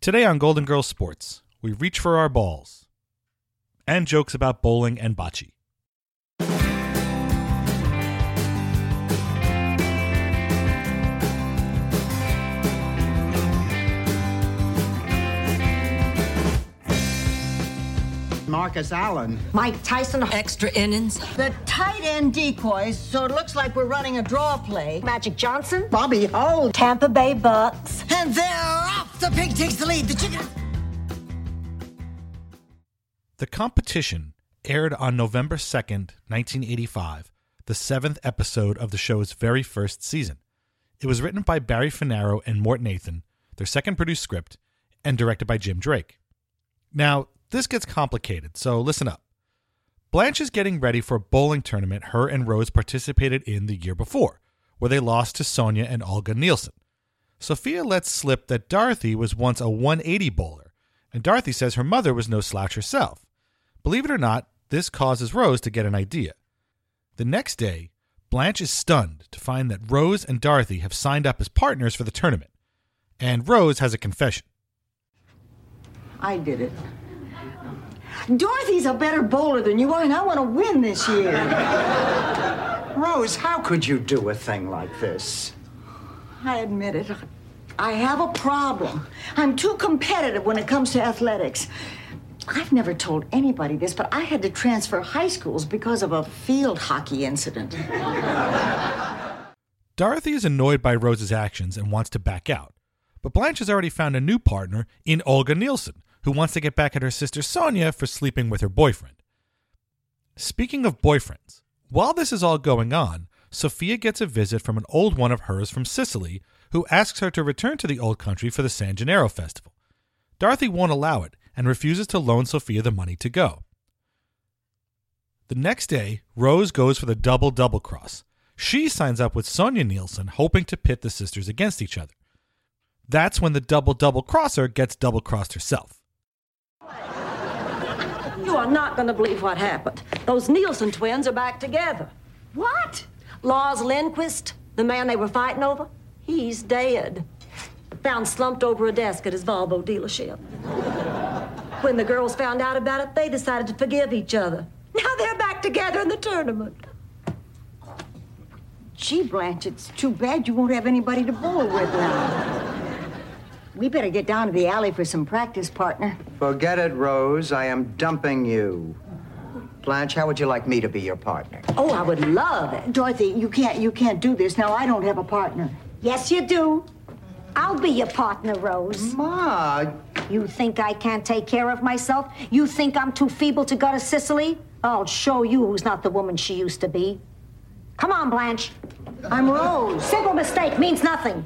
Today on Golden Girls Sports, we reach for our balls and jokes about bowling and bocce. Marcus Allen. Mike Tyson. Extra innings. The tight end decoys, so it looks like we're running a draw play. Magic Johnson. Bobby Holt. Tampa Bay Bucks. And they're off. The pig takes the lead. The chicken. The competition aired on November 2nd, 1985, the seventh episode of the show's very first season. It was written by Barry Fanaro and Mort Nathan, their second produced script, and directed by Jim Drake. Now, this gets complicated, so listen up. Blanche is getting ready for a bowling tournament her and Rose participated in the year before, where they lost to Sonia and Olga Nielsen. Sophia lets slip that Dorothy was once a 180 bowler, and Dorothy says her mother was no slouch herself. Believe it or not, this causes Rose to get an idea. The next day, Blanche is stunned to find that Rose and Dorothy have signed up as partners for the tournament. And Rose has a confession. I did it. Dorothy's a better bowler than you are, and I want to win this year. Rose, how could you do a thing like this? I admit it. I have a problem. I'm too competitive when it comes to athletics. I've never told anybody this, but I had to transfer high schools because of a field hockey incident. Dorothy is annoyed by Rose's actions and wants to back out. But Blanche has already found a new partner in Olga Nielsen, who wants to get back at her sister Sonia for sleeping with her boyfriend. Speaking of boyfriends, while this is all going on, Sophia gets a visit from an old one of hers from Sicily who asks her to return to the old country for the San Gennaro festival. Dorothy won't allow it and refuses to loan Sophia the money to go. The next day, Rose goes for the double double cross. She signs up with Sonia Nielsen, hoping to pit the sisters against each other. That's when the double double crosser gets double crossed herself. Are not going to believe what happened. Those Nielsen twins are back together. What? Lars Lindquist, the man they were fighting over, he's dead. Found slumped over a desk at his Volvo dealership. When the girls found out about it, they decided to forgive each other. Now they're back together in the tournament. Gee, Blanche, it's too bad you won't have anybody to bowl with now. We better get down to the alley for some practice, partner. Forget it, Rose. I am dumping you. Blanche, how would you like me to be your partner? Oh, I would love it. Dorothy, you can't you can't do this. Now I don't have a partner. Yes, you do. I'll be your partner, Rose. Ma, You think I can't take care of myself? You think I'm too feeble to go to Sicily? I'll show you who's not the woman she used to be. Come on, Blanche. I'm Rose. Simple mistake means nothing.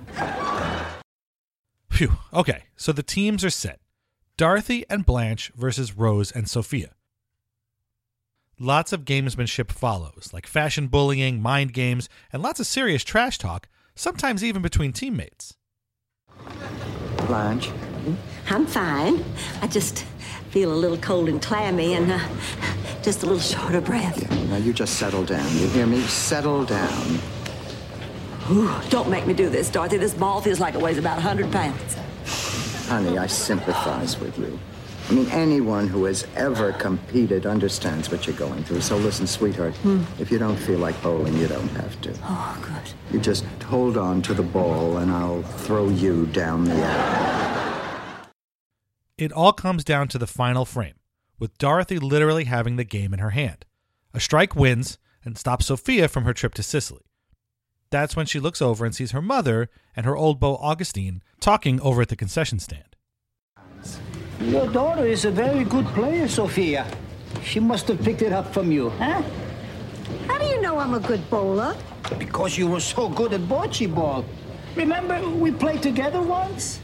Phew. Okay, so the teams are set Dorothy and Blanche versus Rose and Sophia. Lots of gamesmanship follows, like fashion bullying, mind games, and lots of serious trash talk, sometimes even between teammates. Blanche. I'm fine. I just feel a little cold and clammy and uh, just a little short of breath. Now you just settle down. You hear me? Settle down. Ooh, don't make me do this, Dorothy. This ball feels like it weighs about 100 pounds. Honey, I sympathize with you. I mean, anyone who has ever competed understands what you're going through. So listen, sweetheart, hmm. if you don't feel like bowling, you don't have to. Oh, good. You just hold on to the ball and I'll throw you down the alley. It all comes down to the final frame, with Dorothy literally having the game in her hand. A strike wins and stops Sophia from her trip to Sicily. That's when she looks over and sees her mother and her old beau Augustine talking over at the concession stand. Your daughter is a very good player, Sophia. She must have picked it up from you, huh? How do you know I'm a good bowler? Because you were so good at bocce ball. Remember, we played together once?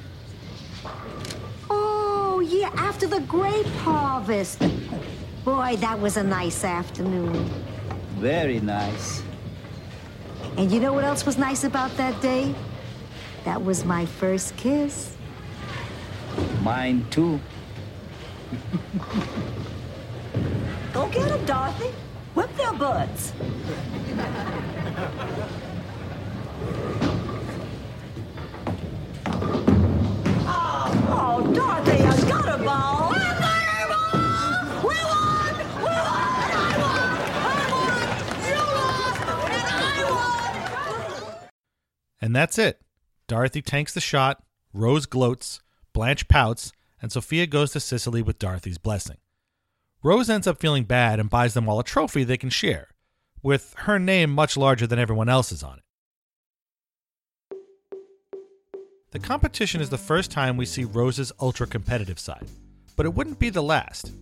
Oh, yeah, after the grape harvest. Boy, that was a nice afternoon. Very nice. And you know what else was nice about that day? That was my first kiss. Mine, too. Go get them, Dorothy. Whip their butts. Oh, And that's it. Dorothy tanks the shot, Rose gloats, Blanche pouts, and Sophia goes to Sicily with Dorothy's blessing. Rose ends up feeling bad and buys them all a trophy they can share, with her name much larger than everyone else's on it. The competition is the first time we see Rose's ultra competitive side, but it wouldn't be the last.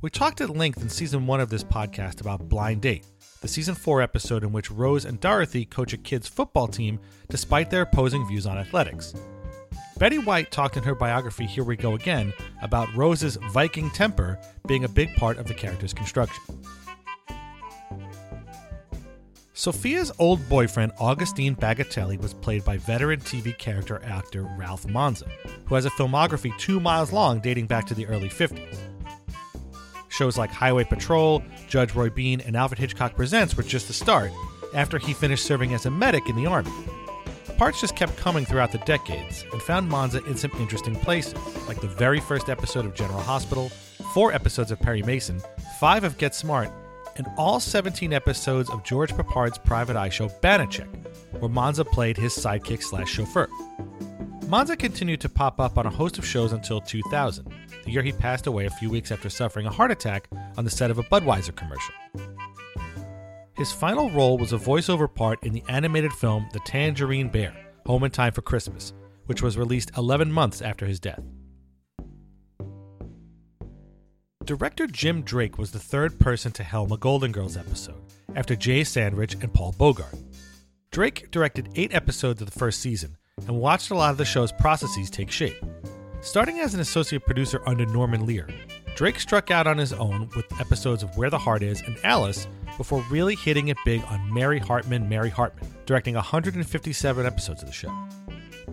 We talked at length in season one of this podcast about Blind Date, the season four episode in which Rose and Dorothy coach a kids' football team despite their opposing views on athletics. Betty White talked in her biography Here We Go Again about Rose's Viking temper being a big part of the character's construction. Sophia's old boyfriend, Augustine Bagatelli, was played by veteran TV character actor Ralph Manza, who has a filmography two miles long dating back to the early 50s. Shows like Highway Patrol, Judge Roy Bean, and Alfred Hitchcock Presents were just the start after he finished serving as a medic in the Army. Parts just kept coming throughout the decades and found Manza in some interesting places, like the very first episode of General Hospital, four episodes of Perry Mason, five of Get Smart, and all 17 episodes of George Peppard's private eye show Banacek, where Manza played his sidekick slash chauffeur. Manza continued to pop up on a host of shows until 2000, the year he passed away a few weeks after suffering a heart attack on the set of a Budweiser commercial. His final role was a voiceover part in the animated film The Tangerine Bear Home in Time for Christmas, which was released 11 months after his death. Director Jim Drake was the third person to helm a Golden Girls episode, after Jay Sandrich and Paul Bogart. Drake directed eight episodes of the first season and watched a lot of the show's processes take shape. Starting as an associate producer under Norman Lear, Drake struck out on his own with episodes of Where the Heart Is and Alice before really hitting it big on Mary Hartman, Mary Hartman, directing 157 episodes of the show.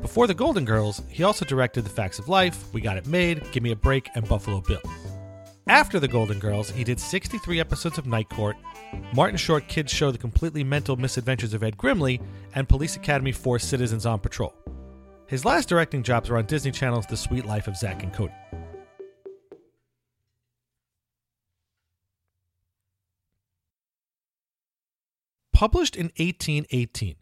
Before The Golden Girls, he also directed The Facts of Life, We Got It Made, Give Me a Break, and Buffalo Bill. After The Golden Girls, he did 63 episodes of Night Court, Martin Short kids show The Completely Mental Misadventures of Ed Grimley, and Police Academy 4 Citizens on Patrol. His last directing jobs were on Disney Channel's The Sweet Life of Zack and Cody. Published in 1818,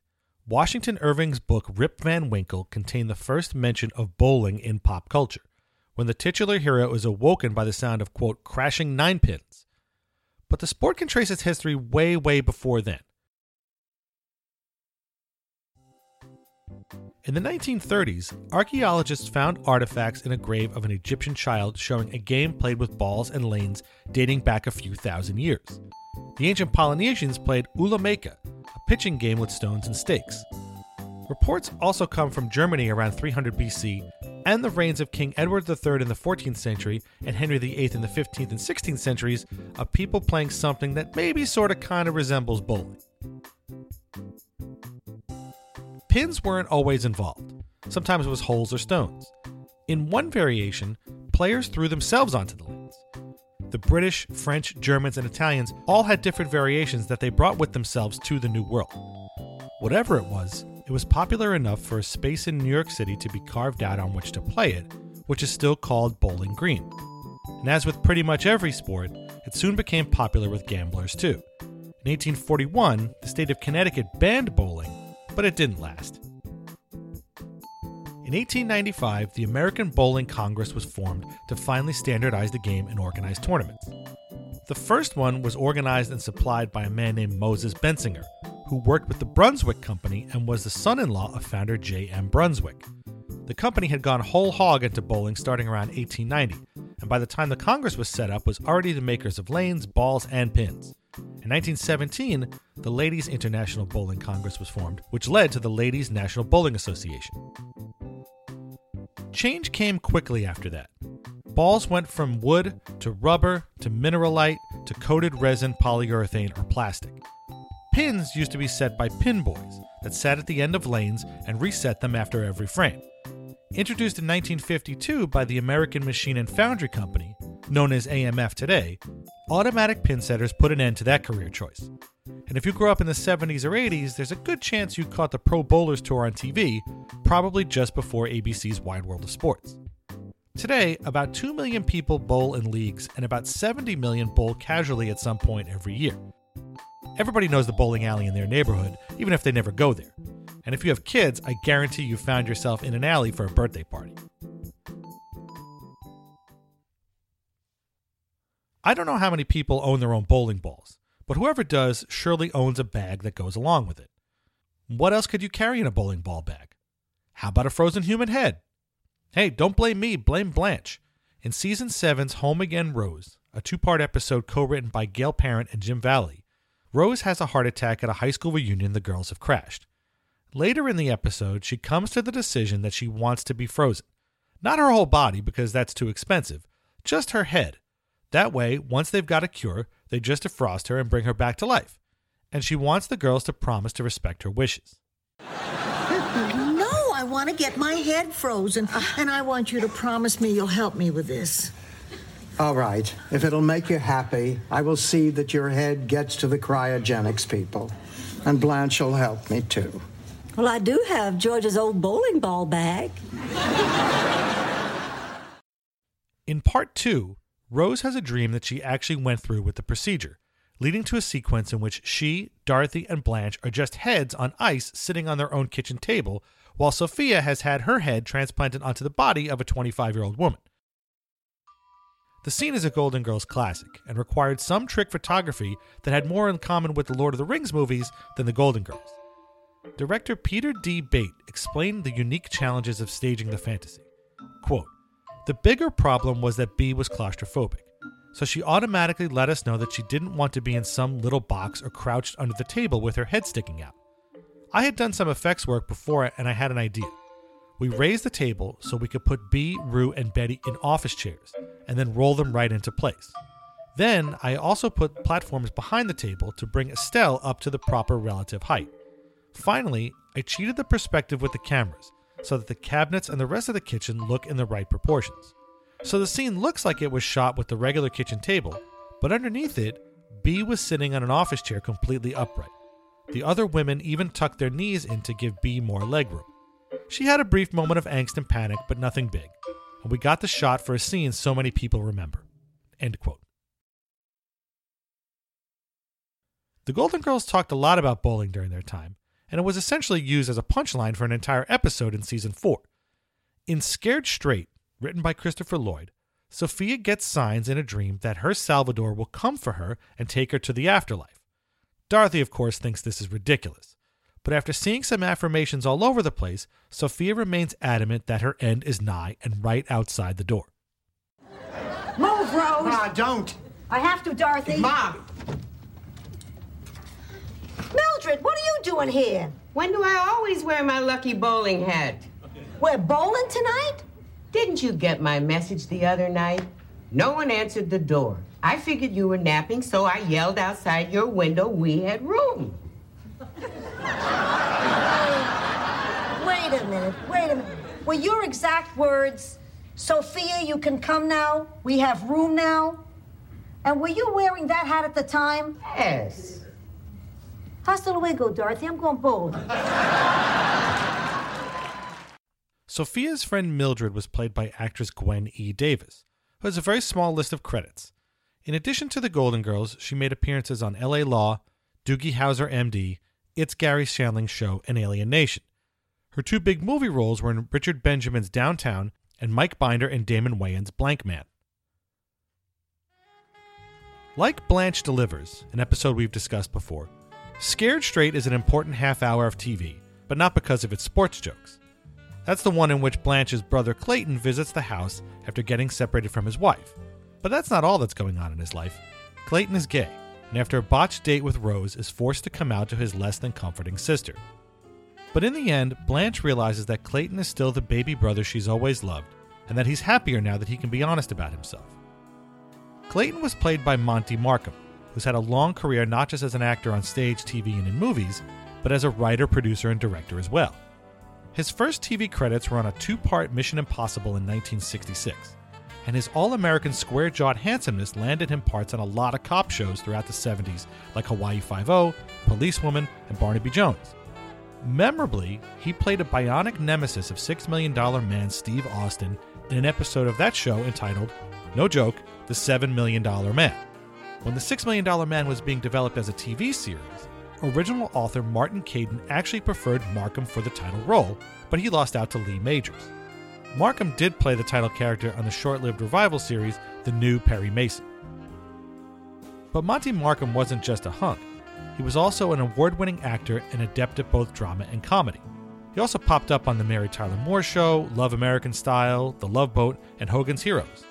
Washington Irving's book Rip Van Winkle contained the first mention of bowling in pop culture, when the titular hero is awoken by the sound of, quote, crashing ninepins. But the sport can trace its history way, way before then. In the 1930s, archaeologists found artifacts in a grave of an Egyptian child showing a game played with balls and lanes dating back a few thousand years. The ancient Polynesians played ulu maika, a pitching game with stones and stakes. Reports also come from Germany around 300 BC and the reigns of King Edward III in the 14th century and Henry VIII in the 15th and 16th centuries of people playing something that maybe sort of kind of resembles bowling. Pins weren't always involved. Sometimes it was holes or stones. In one variation, players threw themselves onto the lanes. The British, French, Germans, and Italians all had different variations that they brought with themselves to the New World. Whatever it was, it was popular enough for a space in New York City to be carved out on which to play it, which is still called Bowling Green. And as with pretty much every sport, it soon became popular with gamblers too. In 1841, the state of Connecticut banned bowling, but it didn't last. In 1895, the American Bowling Congress was formed to finally standardize the game and organize tournaments. The first one was organized and supplied by a man named Moses Bensinger, who worked with the Brunswick Company and was the son in law of founder J.M. Brunswick. The company had gone whole hog into bowling starting around 1890, and by the time the Congress was set up, was already the makers of lanes, balls, and pins. In 1917, the Ladies International Bowling Congress was formed, which led to the Ladies National Bowling Association. Change came quickly after that. Balls went from wood to rubber to mineralite to coated resin, polyurethane, or plastic. Pins used to be set by pin boys that sat at the end of lanes and reset them after every frame. Introduced in 1952 by the American Machine and Foundry Company, known as AMF today, automatic pin setters put an end to that career choice. And if you grew up in the 70s or 80s, there's a good chance you caught the Pro Bowlers Tour on TV, probably just before ABC's Wide World of Sports. Today, about 2 million people bowl in leagues, and about 70 million bowl casually at some point every year. Everybody knows the bowling alley in their neighborhood, even if they never go there. And if you have kids, I guarantee you found yourself in an alley for a birthday party. I don't know how many people own their own bowling balls, but whoever does surely owns a bag that goes along with it. What else could you carry in a bowling ball bag? How about a frozen human head? Hey, don't blame me, blame Blanche. In season 7's Home Again Rose, a two part episode co written by Gail Parent and Jim Vallely, Rose has a heart attack at a high school reunion the girls have crashed. Later in the episode, she comes to the decision that she wants to be frozen. Not her whole body, because that's too expensive, just her head. That way, once they've got a cure, they just defrost her and bring her back to life. And she wants the girls to promise to respect her wishes. No, I want to get my head frozen, and I want you to promise me you'll help me with this. All right. If it'll make you happy, I will see that your head gets to the cryogenics people. And Blanche will help me too. Well, I do have George's old bowling ball bag. In part two, Rose has a dream that she actually went through with the procedure, leading to a sequence in which she, Dorothy, and Blanche are just heads on ice sitting on their own kitchen table, while Sophia has had her head transplanted onto the body of a 25 year old woman. The scene is a Golden Girls classic and required some trick photography that had more in common with the Lord of the Rings movies than the Golden Girls. Director Peter D. Beyt explained the unique challenges of staging the fantasy. Quote, the bigger problem was that Bea was claustrophobic, so she automatically let us know that she didn't want to be in some little box or crouched under the table with her head sticking out. I had done some effects work before and I had an idea. We raised the table so we could put Bea, Rue, and Betty in office chairs and then roll them right into place. Then I also put platforms behind the table to bring Estelle up to the proper relative height. Finally, I cheated the perspective with the cameras so that the cabinets and the rest of the kitchen look in the right proportions. So the scene looks like it was shot with the regular kitchen table, but underneath it, Bea was sitting on an office chair completely upright. The other women even tucked their knees in to give Bea more legroom. She had a brief moment of angst and panic, but nothing big, and we got the shot for a scene so many people remember. End quote. The Golden Girls talked a lot about bowling during their time, and it was essentially used as a punchline for an entire episode in season 4. In Scared Straight, written by Christopher Lloyd, Sophia gets signs in a dream that her Salvador will come for her and take her to the afterlife. Dorothy, of course, thinks this is ridiculous. But after seeing some affirmations all over the place, Sophia remains adamant that her end is nigh and right outside the door. Move, Rose! Ma, don't. I have to, Dorothy. Ma, Mildred, what are you doing here? When do I always wear my lucky bowling hat? We're bowling tonight? Didn't you get my message the other night? No one answered the door. I figured you were napping, so I yelled outside your window we had room. Wait a minute, wait a minute. Were your exact words, Sophia, you can come now? We have room now? And were you wearing that hat at the time? Yes. Hasta luego, Dorothy. I'm going bowling. Sophia's friend Mildred was played by actress Gwen E. Davis, who has a very small list of credits. In addition to the Golden Girls, she made appearances on LA Law, Doogie Howser MD, It's Garry Shandling Show, An Alien Nation. Her two big movie roles were in Richard Benjamin's Downtown and Mike Binder and Damon Wayans' Blankman. Like Blanche Delivers, an episode we've discussed before, Scared Straight is an important half hour of TV, but not because of its sports jokes. That's the one in which Blanche's brother Clayton visits the house after getting separated from his wife. But that's not all that's going on in his life. Clayton is gay, and after a botched date with Rose, is forced to come out to his less than comforting sister. But in the end, Blanche realizes that Clayton is still the baby brother she's always loved, and that he's happier now that he can be honest about himself. Clayton was played by Monte Markham, who's had a long career not just as an actor on stage, TV, and in movies, but as a writer, producer, and director as well. His first TV credits were on a two part Mission Impossible in 1966, and his all American square jawed handsomeness landed him parts on a lot of cop shows throughout the 70s, like Hawaii Five O, Policewoman, and Barnaby Jones. Memorably, he played a bionic nemesis of Six Million Dollar Man Steve Austin in an episode of that show entitled, no joke, The Seven Million Dollar Man. When The Six Million Dollar Man was being developed as a TV series, original author Martin Caidin actually preferred Markham for the title role, but he lost out to Lee Majors. Markham did play the title character on the short lived revival series, The New Perry Mason. But Monte Markham wasn't just a hunk, he was also an award winning actor and adept at both drama and comedy. He also popped up on The Mary Tyler Moore Show, Love American Style, The Love Boat, and Hogan's Heroes.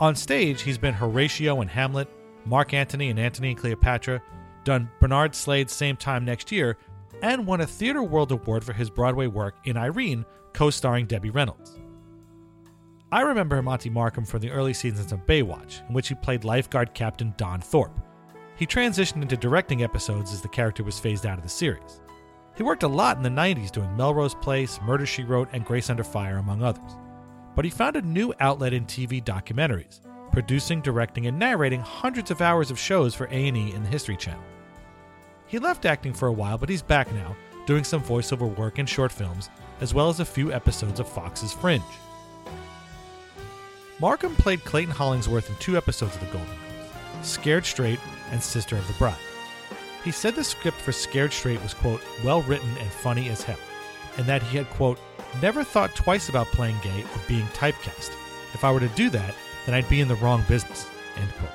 On stage, he's been Horatio in Hamlet, Mark Antony in Antony and Cleopatra, done Bernard Slade's Same Time Next Year, and won a Theatre World Award for his Broadway work in Irene, co starring Debbie Reynolds. I remember Monte Markham from the early seasons of Baywatch, in which he played lifeguard captain Don Thorpe. He transitioned into directing episodes as the character was phased out of the series. He worked a lot in the 90s doing Melrose Place, Murder She Wrote, and Grace Under Fire, among others. But he found a new outlet in TV documentaries, producing, directing, and narrating hundreds of hours of shows for A&E and the History Channel. He left acting for a while, but he's back now, doing some voiceover work in short films, as well as a few episodes of Fox's Fringe. Markham played Clayton Hollingsworth in two episodes of The Golden Girls, Scared Straight and Sister of the Bride. He said the script for Scared Straight was, quote, well written and funny as hell, and that he had, quote, never thought twice about playing gay or being typecast. If I were to do that, then I'd be in the wrong business, end quote.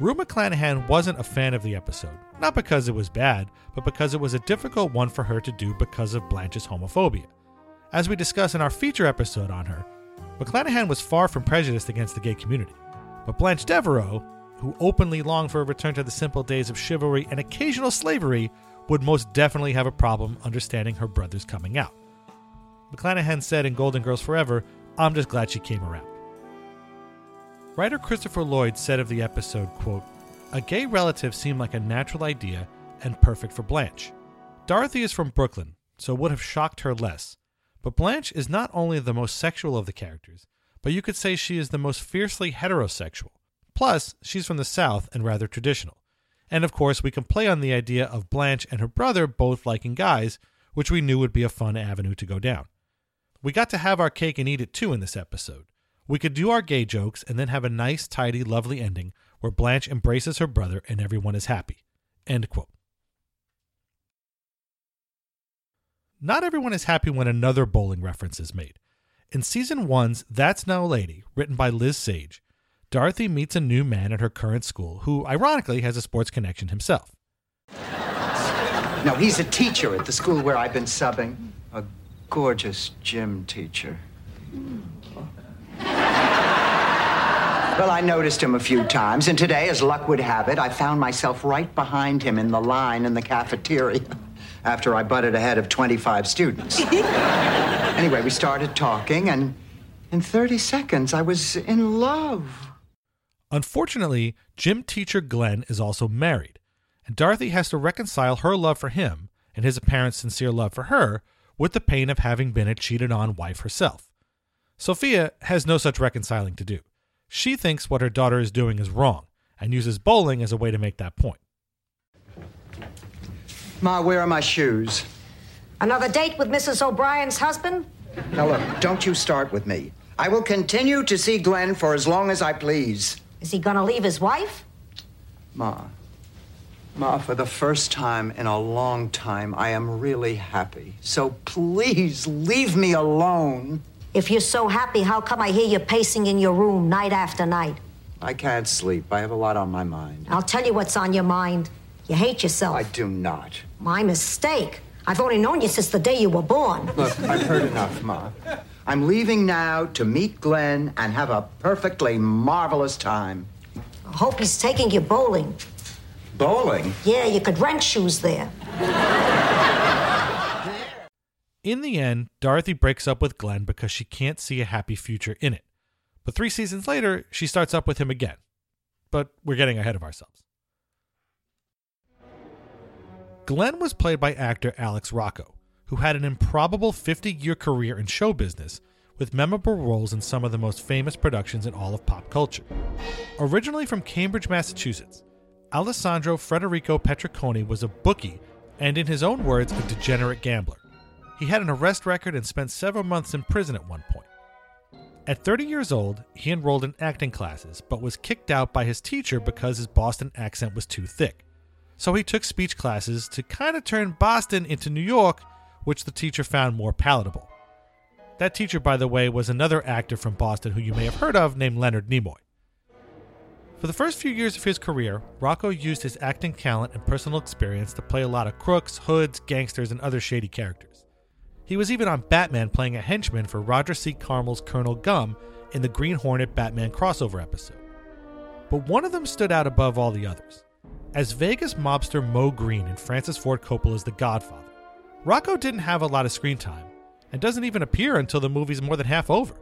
Rue McClanahan wasn't a fan of the episode, not because it was bad, but because it was a difficult one for her to do because of Blanche's homophobia. As we discuss in our feature episode on her, McClanahan was far from prejudiced against the gay community. But Blanche Devereaux, who openly longed for a return to the simple days of chivalry and occasional slavery, would most definitely have a problem understanding her brother's coming out. McClanahan said in Golden Girls Forever, I'm just glad she came around. Writer Christopher Lloyd said of the episode, quote, A gay relative seemed like a natural idea and perfect for Blanche. Dorothy is from Brooklyn, so would have shocked her less. But Blanche is not only the most sexual of the characters, but you could say she is the most fiercely heterosexual. Plus, she's from the South and rather traditional. And of course, we can play on the idea of Blanche and her brother both liking guys, which we knew would be a fun avenue to go down. We got to have our cake and eat it too in this episode. We could do our gay jokes and then have a nice, tidy, lovely ending where Blanche embraces her brother and everyone is happy. End quote. Not everyone is happy when another bowling reference is made. In season one's That's No Lady, written by Liz Sage, Dorothy meets a new man at her current school who, ironically, has a sports connection himself. No, he's a teacher at the school where I've been subbing. A gorgeous gym teacher. Well, I noticed him a few times, and today, as luck would have it, I found myself right behind him in the line in the cafeteria after I butted ahead of 25 students. anyway, we started talking, and in 30 seconds, I was in love. Unfortunately, gym teacher Glenn is also married, and Dorothy has to reconcile her love for him and his apparent sincere love for her with the pain of having been a cheated on wife herself. Sophia has no such reconciling to do. She thinks what her daughter is doing is wrong and uses bowling as a way to make that point. Ma, where are my shoes? Another date with Mrs. O'Brien's husband? Now, look, don't you start with me. I will continue to see Glenn for as long as I please. Is he gonna leave his wife? Ma, Ma, for the first time in a long time, I am really happy. So please leave me alone. If you're so happy, how come I hear you pacing in your room night after night? I can't sleep. I have a lot on my mind. I'll tell you what's on your mind. You hate yourself. I do not. My mistake. I've only known you since the day you were born. Look, I've heard enough, Ma. I'm leaving now to meet Glenn and have a perfectly marvelous time. I hope he's taking you bowling. Bowling? Yeah, you could rent shoes there. In the end, Dorothy breaks up with Glenn because she can't see a happy future in it. But three seasons later, she starts up with him again. But we're getting ahead of ourselves. Glenn was played by actor Alex Rocco, who had an improbable 50 year career in show business with memorable roles in some of the most famous productions in all of pop culture. Originally from Cambridge, Massachusetts, Alessandro Federico Petricone was a bookie and, in his own words, a degenerate gambler. He had an arrest record and spent several months in prison at one point. At 30 years old, he enrolled in acting classes, but was kicked out by his teacher because his Boston accent was too thick. So he took speech classes to kind of turn Boston into New York, which the teacher found more palatable. That teacher, by the way, was another actor from Boston who you may have heard of named Leonard Nimoy. For the first few years of his career, Rocco used his acting talent and personal experience to play a lot of crooks, hoods, gangsters, and other shady characters. He was even on Batman playing a henchman for Roger C. Carmel's Colonel Gum in the Green Hornet Batman crossover episode. But one of them stood out above all the others. As Vegas mobster Moe Greene in Francis Ford Coppola's The Godfather, Rocco didn't have a lot of screen time and doesn't even appear until the movie's more than half over.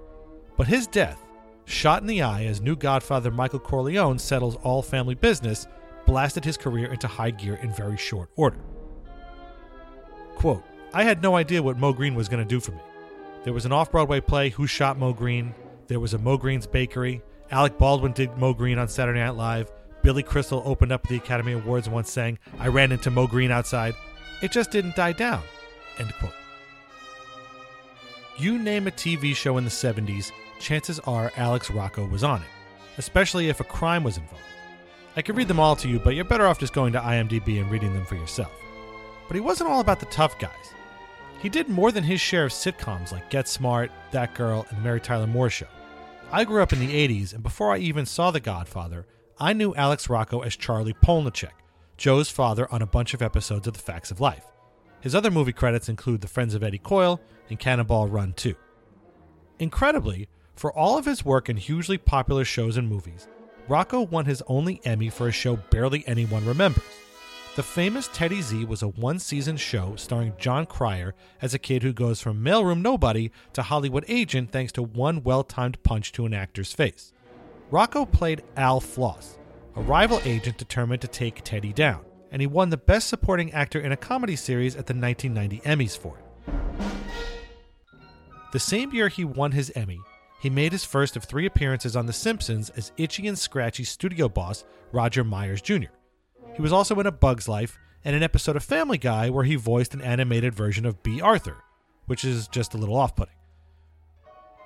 But his death, shot in the eye as new Godfather Michael Corleone settles all family business, blasted his career into high gear in very short order. Quote, I had no idea what Moe Greene was going to do for me. There was an off Broadway play, Who Shot Moe Greene? There was a Moe Greene's Bakery. Alec Baldwin did Moe Greene on Saturday Night Live. Billy Crystal opened up the Academy Awards once saying, I ran into Moe Greene outside. It just didn't die down. End quote. You name a TV show in the 70s, chances are Alex Rocco was on it, especially if a crime was involved. I could read them all to you, but you're better off just going to IMDb and reading them for yourself. But he wasn't all about the tough guys. He did more than his share of sitcoms like Get Smart, That Girl, and The Mary Tyler Moore Show. I grew up in the 80s, and before I even saw The Godfather, I knew Alex Rocco as Charlie Polniaczek, Jo's father on a bunch of episodes of The Facts of Life. His other movie credits include The Friends of Eddie Coyle and Cannonball Run 2. Incredibly, for all of his work in hugely popular shows and movies, Rocco won his only Emmy for a show barely anyone remembers. The famous Teddy Z was a one season show starring Jon Cryer as a kid who goes from mailroom nobody to Hollywood agent thanks to one well timed punch to an actor's face. Rocco played Al Floss, a rival agent determined to take Teddy down, and he won the Best Supporting Actor in a Comedy Series at the 1990 Emmys for it. The same year he won his Emmy, he made his first of three appearances on The Simpsons as Itchy and Scratchy studio boss Roger Myers Jr. He was also in A Bug's Life and an episode of Family Guy where he voiced an animated version of Bea Arthur, which is just a little off putting.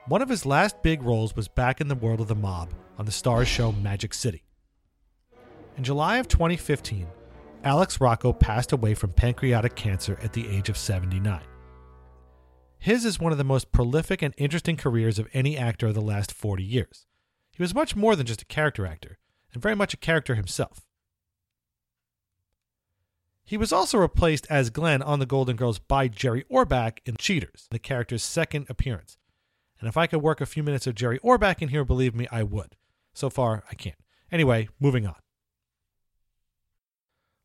One of his last big roles was back in the world of the mob on the Starz show Magic City. In July of 2015, Alex Rocco passed away from pancreatic cancer at the age of 79. His is one of the most prolific and interesting careers of any actor of the last 40 years. He was much more than just a character actor, and very much a character himself. He was also replaced as Glenn on The Golden Girls by Jerry Orbach in Cheaters, the character's second appearance. And if I could work a few minutes of Jerry Orbach in here, believe me, I would. So far, I can't. Anyway, moving on.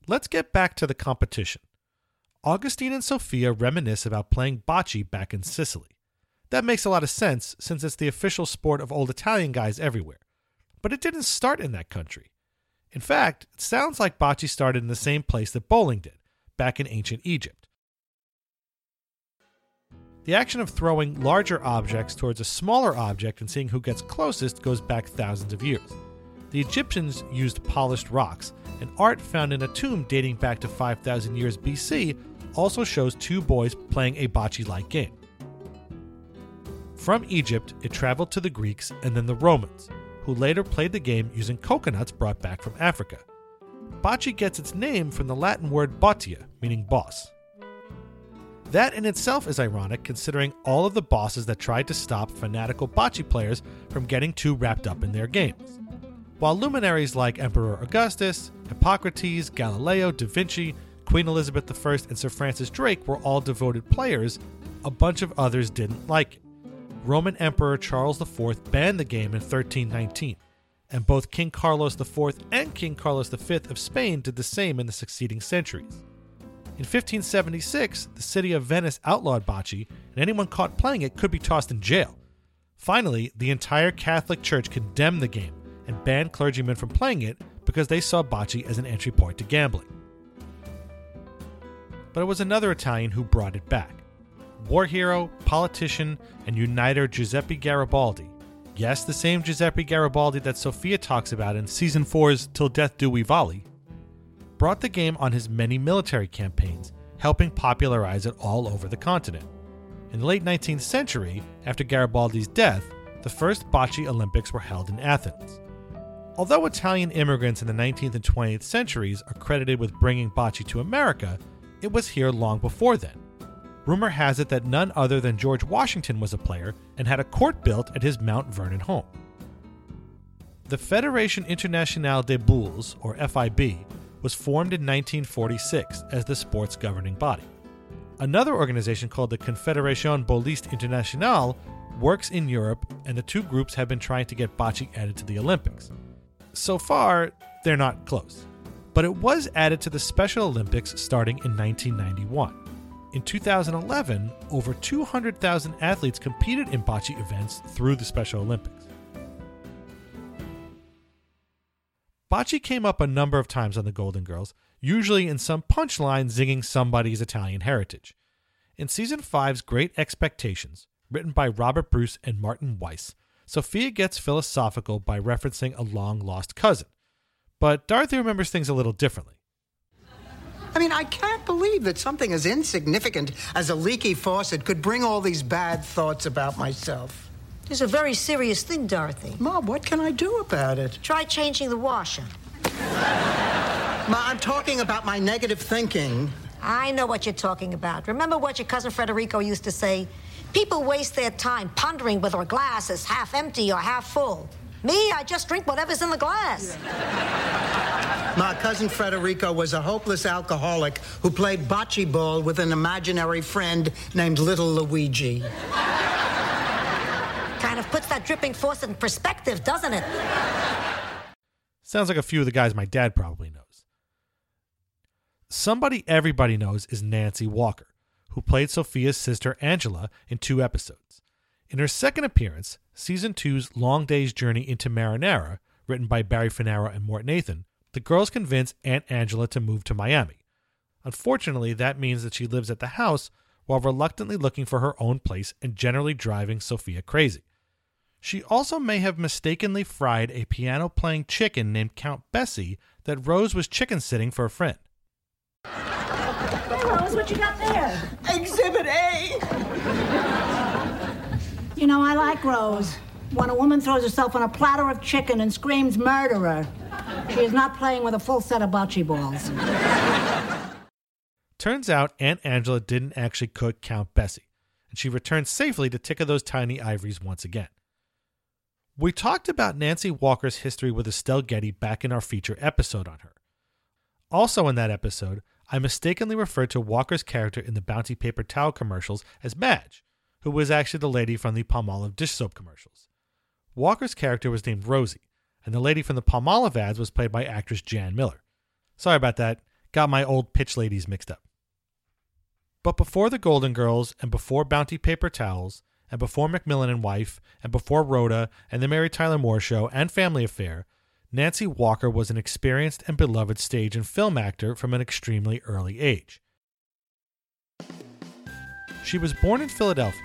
Let's get back to the competition. Augustine and Sophia reminisce about playing bocce back in Sicily. That makes a lot of sense since it's the official sport of old Italian guys everywhere. But it didn't start in that country. In fact, it sounds like bocce started in the same place that bowling did, back in ancient Egypt. The action of throwing larger objects towards a smaller object and seeing who gets closest goes back thousands of years. The Egyptians used polished rocks, and art found in a tomb dating back to 5,000 years BC also shows two boys playing a bocce like game. From Egypt, it traveled to the Greeks and then the Romans, who later played the game using coconuts brought back from Africa. Bocce gets its name from the Latin word botia, meaning boss. That in itself is ironic considering all of the bosses that tried to stop fanatical bocce players from getting too wrapped up in their games. While luminaries like Emperor Augustus, Hippocrates, Galileo, Da Vinci, Queen Elizabeth I, and Sir Francis Drake were all devoted players, a bunch of others didn't like it. Roman Emperor Charles IV banned the game in 1319, and both King Carlos IV and King Carlos V of Spain did the same in the succeeding centuries. In 1576, the city of Venice outlawed bocce, and anyone caught playing it could be tossed in jail. Finally, the entire Catholic Church condemned the game and banned clergymen from playing it because they saw bocce as an entry point to gambling. But it was another Italian who brought it back war hero, politician, and uniter Giuseppe Garibaldi. Yes, the same Giuseppe Garibaldi that Sophia talks about in season 4's Till Death Do We Volley, brought the game on his many military campaigns, helping popularize it all over the continent. In the late 19th century, after Garibaldi's death, the first bocce Olympics were held in Athens. Although Italian immigrants in the 19th and 20th centuries are credited with bringing bocce to America, it was here long before then. Rumor has it that none other than George Washington was a player and had a court built at his Mount Vernon home. The Fédération Internationale des Boules, or FIB, was formed in 1946 as the sport's governing body. Another organization called the Confédération Bouliste Internationale works in Europe, and the two groups have been trying to get bocce added to the Olympics. So far, they're not close. But it was added to the Special Olympics starting in 1991. In 2011, over 200,000 athletes competed in bocce events through the Special Olympics. Bocce came up a number of times on the Golden Girls, usually in some punchline zinging somebody's Italian heritage. In season 5's Great Expectations, written by Robert Bruce and Martin Weiss, Sophia gets philosophical by referencing a long lost cousin. But Dorothy remembers things a little differently. I mean, I can't believe that something as insignificant as a leaky faucet could bring all these bad thoughts about myself. It's a very serious thing, Dorothy. Ma, what can I do about it? Try changing the washer. Ma, I'm talking about my negative thinking. I know what you're talking about. Remember what your cousin Federico used to say? People waste their time pondering whether a glass is half empty or half full. Me, I just drink whatever's in the glass. My cousin Federico was a hopeless alcoholic who played bocce ball with an imaginary friend named Little Luigi. Kind of puts that dripping force in perspective, doesn't it? Sounds like a few of the guys my dad probably knows. Somebody everybody knows is Nancy Walker, who played Sophia's sister Angela in two episodes. In her second appearance, season two's Long Day's Journey into Marinara, written by Barry Fanaro and Mort Nathan, the girls convince Aunt Angela to move to Miami. Unfortunately, that means that she lives at the house while reluctantly looking for her own place and generally driving Sophia crazy. She also may have mistakenly fried a piano playing chicken named Count Bessie that Rose was chicken sitting for a friend. Hey, Rose, what you got there? Exhibit A! You know, I like Rose. When a woman throws herself on a platter of chicken and screams murderer, she is not playing with a full set of bocce balls. Turns out Aunt Angela didn't actually cook Count Bessie, and she returned safely to tickle those tiny ivories once again. We talked about Nancy Walker's history with Estelle Getty back in our feature episode on her. Also in that episode, I mistakenly referred to Walker's character in the Bounty Paper Towel commercials as Madge, who was actually the lady from the Palmolive dish soap commercials. Walker's character was named Rosie, and the lady from the Palmolive ads was played by actress Jan Miner. Sorry about that, got my old pitch ladies mixed up. But before the Golden Girls, and before Bounty Paper Towels, and before McMillan and Wife, and before Rhoda, and the Mary Tyler Moore Show, and Family Affair, Nancy Walker was an experienced and beloved stage and film actor from an extremely early age. She was born in Philadelphia.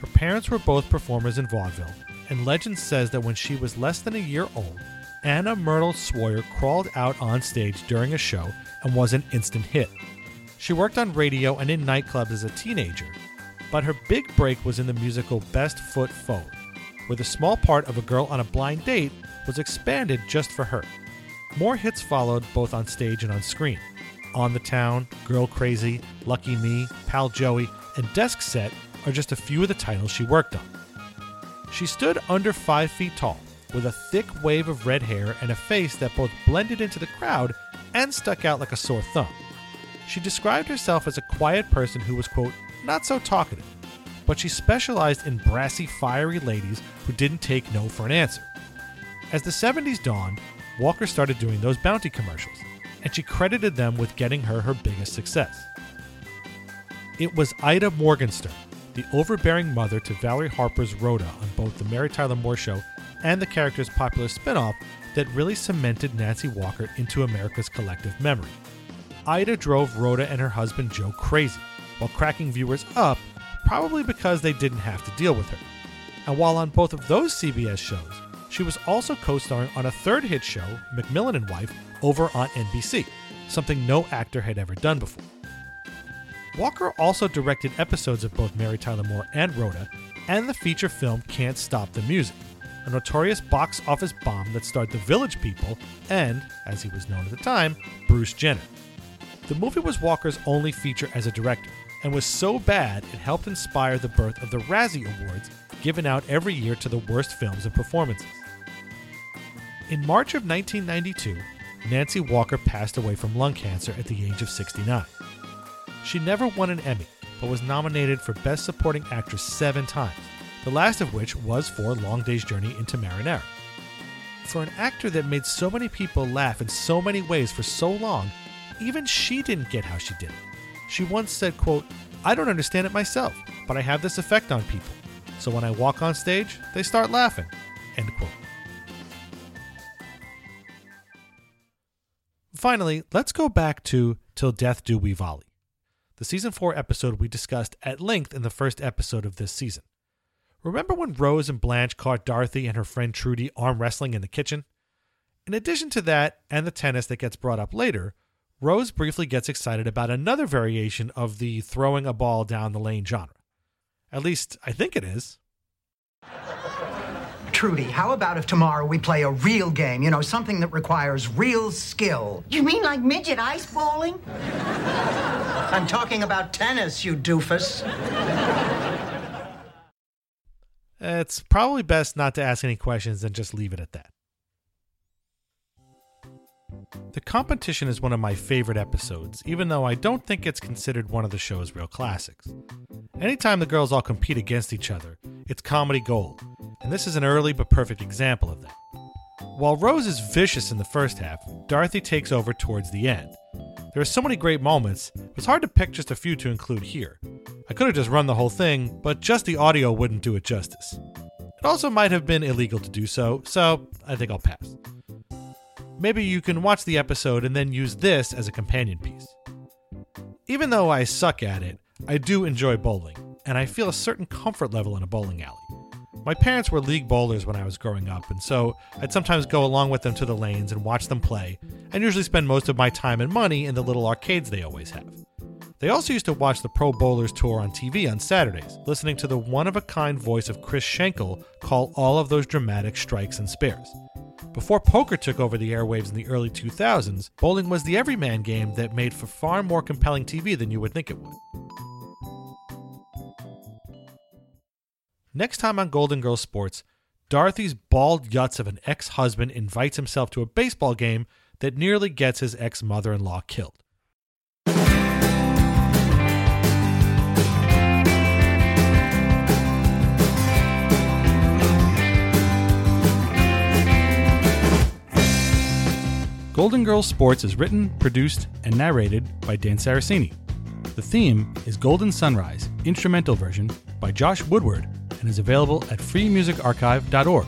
Her parents were both performers in vaudeville, and legend says that when she was less than a year old, Anna Myrtle Swoyer crawled out on stage during a show and was an instant hit. She worked on radio and in nightclubs as a teenager, but her big break was in the musical Best Foot Forward, where the small part of a girl on a blind date was expanded just for her. More hits followed both on stage and on screen. On the Town, Girl Crazy, Lucky Me, Pal Joey, and Desk Set are just a few of the titles she worked on. She stood under five feet tall, with a thick wave of red hair and a face that both blended into the crowd and stuck out like a sore thumb. She described herself as a quiet person who was, quote, not so talkative, but she specialized in brassy, fiery ladies who didn't take no for an answer. As the 70s dawned, Walker started doing those bounty commercials, and she credited them with getting her her biggest success. It was Ida Morgenstern, the overbearing mother to Valerie Harper's Rhoda on both The Mary Tyler Moore Show and the character's popular spin off, that really cemented Nancy Walker into America's collective memory. Ida drove Rhoda and her husband Joe crazy, while cracking viewers up, probably because they didn't have to deal with her. And while on both of those CBS shows, she was also co starring on a third hit show, McMillan and Wife, over on NBC, something no actor had ever done before. Walker also directed episodes of both Mary Tyler Moore and Rhoda, and the feature film Can't Stop the Music, a notorious box office bomb that starred the Village People and, as he was known at the time, Bruce Jenner. The movie was Walker's only feature as a director and was so bad it helped inspire the birth of the Razzie Awards given out every year to the worst films and performances. In March of 1992, Nancy Walker passed away from lung cancer at the age of 69. She never won an Emmy, but was nominated for Best Supporting Actress seven times, the last of which was for Long Day's Journey into Marinara. For an actor that made so many people laugh in so many ways for so long, even she didn't get how she did it. She once said, quote, I don't understand it myself, but I have this effect on people. So when I walk on stage, they start laughing. End quote. Finally, let's go back to Till Death Do We Volley, the season 4 episode we discussed at length in the first episode of this season. Remember when Rose and Blanche caught Dorothy and her friend Trudy arm wrestling in the kitchen? In addition to that, and the tennis that gets brought up later, Rose briefly gets excited about another variation of the throwing a ball down the lane genre. At least, I think it is. Trudy, how about if tomorrow we play a real game? You know, something that requires real skill. You mean like midget ice bowling? I'm talking about tennis, you doofus. It's probably best not to ask any questions and just leave it at that. The competition is one of my favorite episodes, even though I don't think it's considered one of the show's real classics. Anytime the girls all compete against each other, it's comedy gold, and this is an early but perfect example of that. While Rose is vicious in the first half, Dorothy takes over towards the end. There are so many great moments, it was hard to pick just a few to include here. I could have just run the whole thing, but just the audio wouldn't do it justice. It also might have been illegal to do so, so I think I'll pass. Maybe you can watch the episode and then use this as a companion piece. Even though I suck at it, I do enjoy bowling, and I feel a certain comfort level in a bowling alley. My parents were league bowlers when I was growing up, and so I'd sometimes go along with them to the lanes and watch them play, and usually spend most of my time and money in the little arcades they always have. They also used to watch the Pro Bowlers Tour on TV on Saturdays, listening to the one of a kind voice of Chris Schenkel call all of those dramatic strikes and spares. Before poker took over the airwaves in the early 2000s, bowling was the everyman game that made for far more compelling TV than you would think it would. Next time on Golden Girls Sports, Dorothy's bald yuts of an ex husband invites himself to a baseball game that nearly gets his ex mother in law killed. Golden Girls Sports is written, produced, and narrated by Dan Saraceni. The theme is Golden Sunrise, instrumental version by Josh Woodward, and is available at freemusicarchive.org.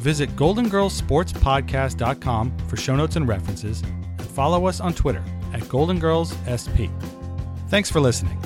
Visit goldengirlsportspodcast.com for show notes and references, and follow us on Twitter at Golden Girls SP. Thanks for listening.